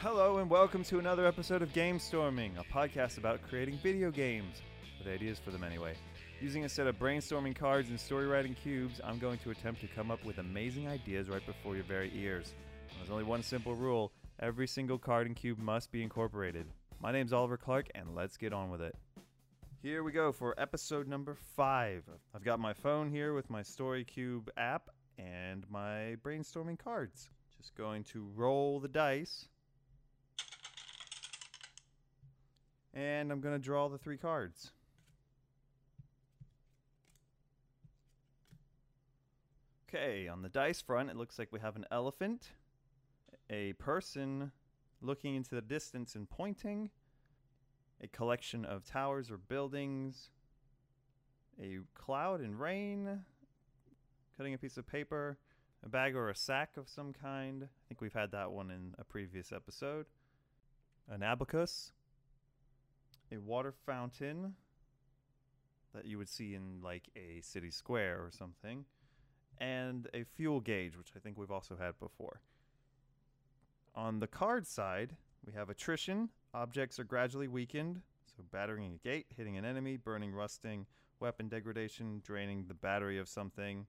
Hello and welcome to another episode of Game Storming, a podcast about creating video games, with ideas for them anyway. Using a set of brainstorming cards and story writing cubes, I'm going to attempt to come up with amazing ideas right before your very ears. There's only one simple rule every single card and cube must be incorporated. My name's Oliver Clark, and let's get on with it. Here we go for episode number five. I've got my phone here with my Story Cube app and my brainstorming cards. Just going to roll the dice. And I'm going to draw the three cards. Okay, on the dice front, it looks like we have an elephant, a person looking into the distance and pointing, a collection of towers or buildings, a cloud and rain, cutting a piece of paper, a bag or a sack of some kind. I think we've had that one in a previous episode. An abacus, a water fountain that you would see in like a city square or something, and a fuel gauge, which I think we've also had before. On the card side, we have attrition. Objects are gradually weakened, so battering a gate, hitting an enemy, burning, rusting, weapon degradation, draining the battery of something.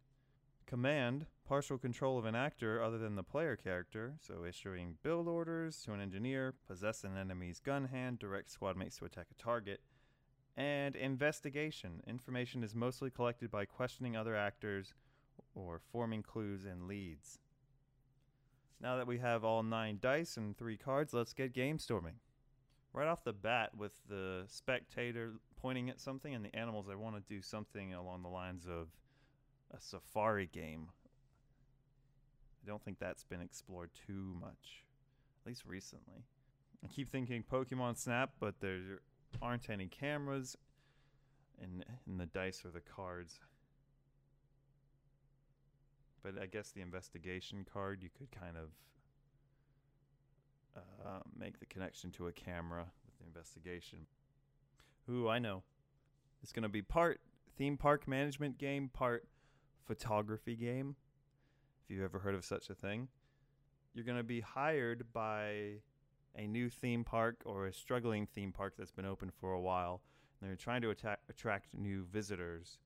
Command, partial control of an actor other than the player character, so issuing build orders to an engineer, possess an enemy's gun hand, direct squad mates to attack a target. And investigation, information is mostly collected by questioning other actors or forming clues and leads. Now that we have all nine dice and three cards, let's get game storming. Right off the bat, with the spectator pointing at something and the animals, I want to do something along the lines of a safari game. I don't think that's been explored too much, at least recently. I keep thinking Pokemon Snap, but there aren't any cameras in, in the dice or the cards. But I guess the investigation card, you could kind of uh, make the connection to a camera with the investigation. Ooh, I know. It's going to be part theme park management game, part photography game. If you've ever heard of such a thing, you're going to be hired by a new theme park or a struggling theme park that's been open for a while. And they're trying to attack, attract new visitors,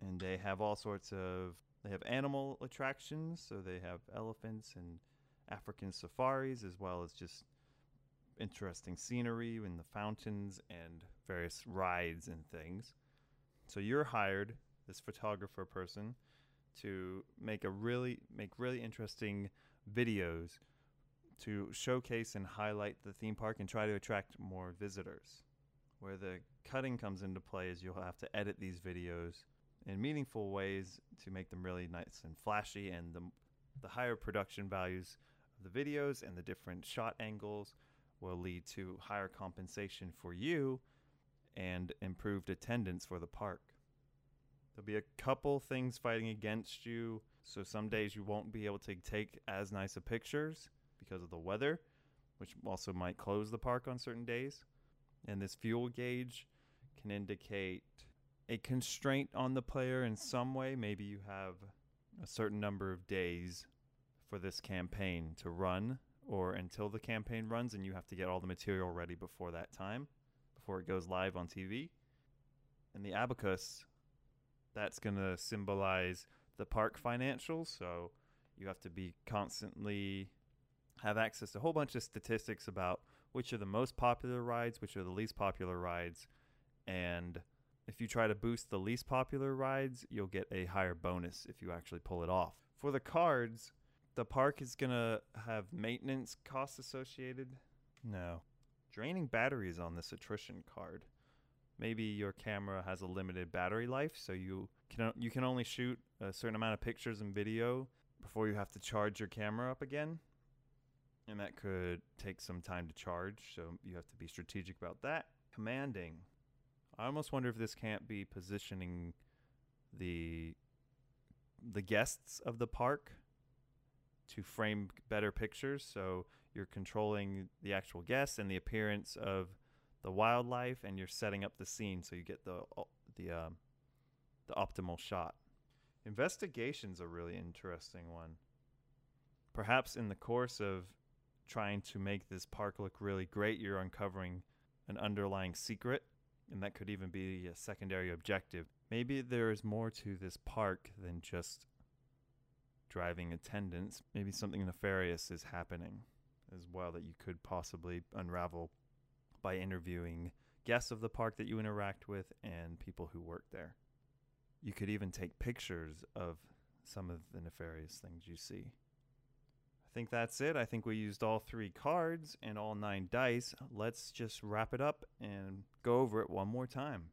and they have all sorts of they have animal attractions, so they have elephants and African safaris, as well as just interesting scenery and the fountains and various rides and things. So you're hired, this photographer person, to make a really make really interesting videos to showcase and highlight the theme park and try to attract more visitors. Where the cutting comes into play is you'll have to edit these videos in meaningful ways to make them really nice and flashy and the the higher production values of the videos and the different shot angles will lead to higher compensation for you and improved attendance for the park. There'll be a couple things fighting against you, so some days you won't be able to take as nice of pictures because of the weather, which also might close the park on certain days. And this fuel gauge can indicate a constraint on the player in some way. Maybe you have a certain number of days for this campaign to run or until the campaign runs and you have to get all the material ready before that time before it goes live on TV. And the abacus that's going to symbolize the park financials, so you have to be constantly have access to a whole bunch of statistics about which are the most popular rides, which are the least popular rides, and if you try to boost the least popular rides, you'll get a higher bonus if you actually pull it off. For the cards, the park is going to have maintenance costs associated. No. Draining batteries on this attrition card. Maybe your camera has a limited battery life, so you can you can only shoot a certain amount of pictures and video before you have to charge your camera up again. And that could take some time to charge, so you have to be strategic about that. Commanding. I almost wonder if this can't be positioning the the guests of the park to frame better pictures. So you're controlling the actual guests and the appearance of the wildlife, and you're setting up the scene so you get the the um, the optimal shot. Investigation's a really interesting one. Perhaps in the course of trying to make this park look really great, you're uncovering an underlying secret, and that could even be a secondary objective. Maybe there is more to this park than just driving attendance. Maybe something nefarious is happening as well that you could possibly unravel by interviewing guests of the park that you interact with and people who work there. You could even take pictures of some of the nefarious things you see. I think that's it. I think we used all three cards and all nine dice. Let's just wrap it up and go over it one more time.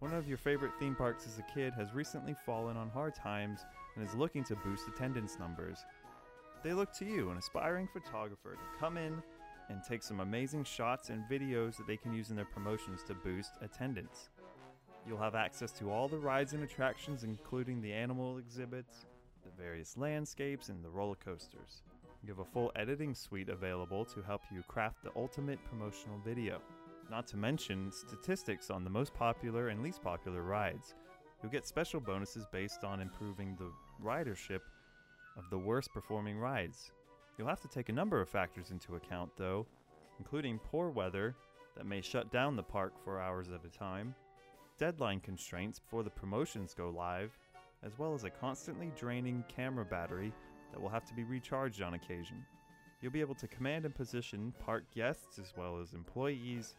One of your favorite theme parks as a kid has recently fallen on hard times and is looking to boost attendance numbers. They look to you, an aspiring photographer, to come in and take some amazing shots and videos that they can use in their promotions to boost attendance. You'll have access to all the rides and attractions, including the animal exhibits, the various landscapes, and the roller coasters. You have a full editing suite available to help you craft the ultimate promotional video. Not to mention statistics on the most popular and least popular rides. You'll get special bonuses based on improving the ridership of the worst performing rides. You'll have to take a number of factors into account, though, including poor weather that may shut down the park for hours at a time, deadline constraints before the promotions go live, as well as a constantly draining camera battery that will have to be recharged on occasion. You'll be able to command and position park guests as well as employees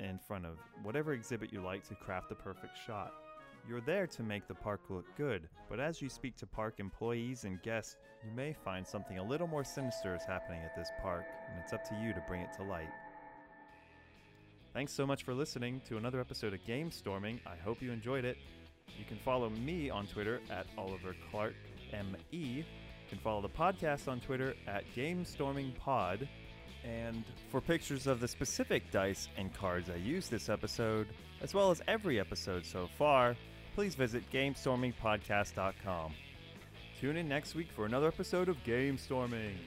in front of whatever exhibit you like to craft the perfect shot. You're there to make the park look good, but as you speak to park employees and guests, you may find something a little more sinister is happening at this park, and it's up to you to bring it to light. Thanks so much for listening to another episode of Game Storming. I hope you enjoyed it. You can follow me on Twitter at Oliver Clark ME. You can follow the podcast on Twitter at Game Storming Pod. And for pictures of the specific dice and cards I used this episode, as well as every episode so far, please visit GameStormingPodcast.com. Tune in next week for another episode of Game Storming.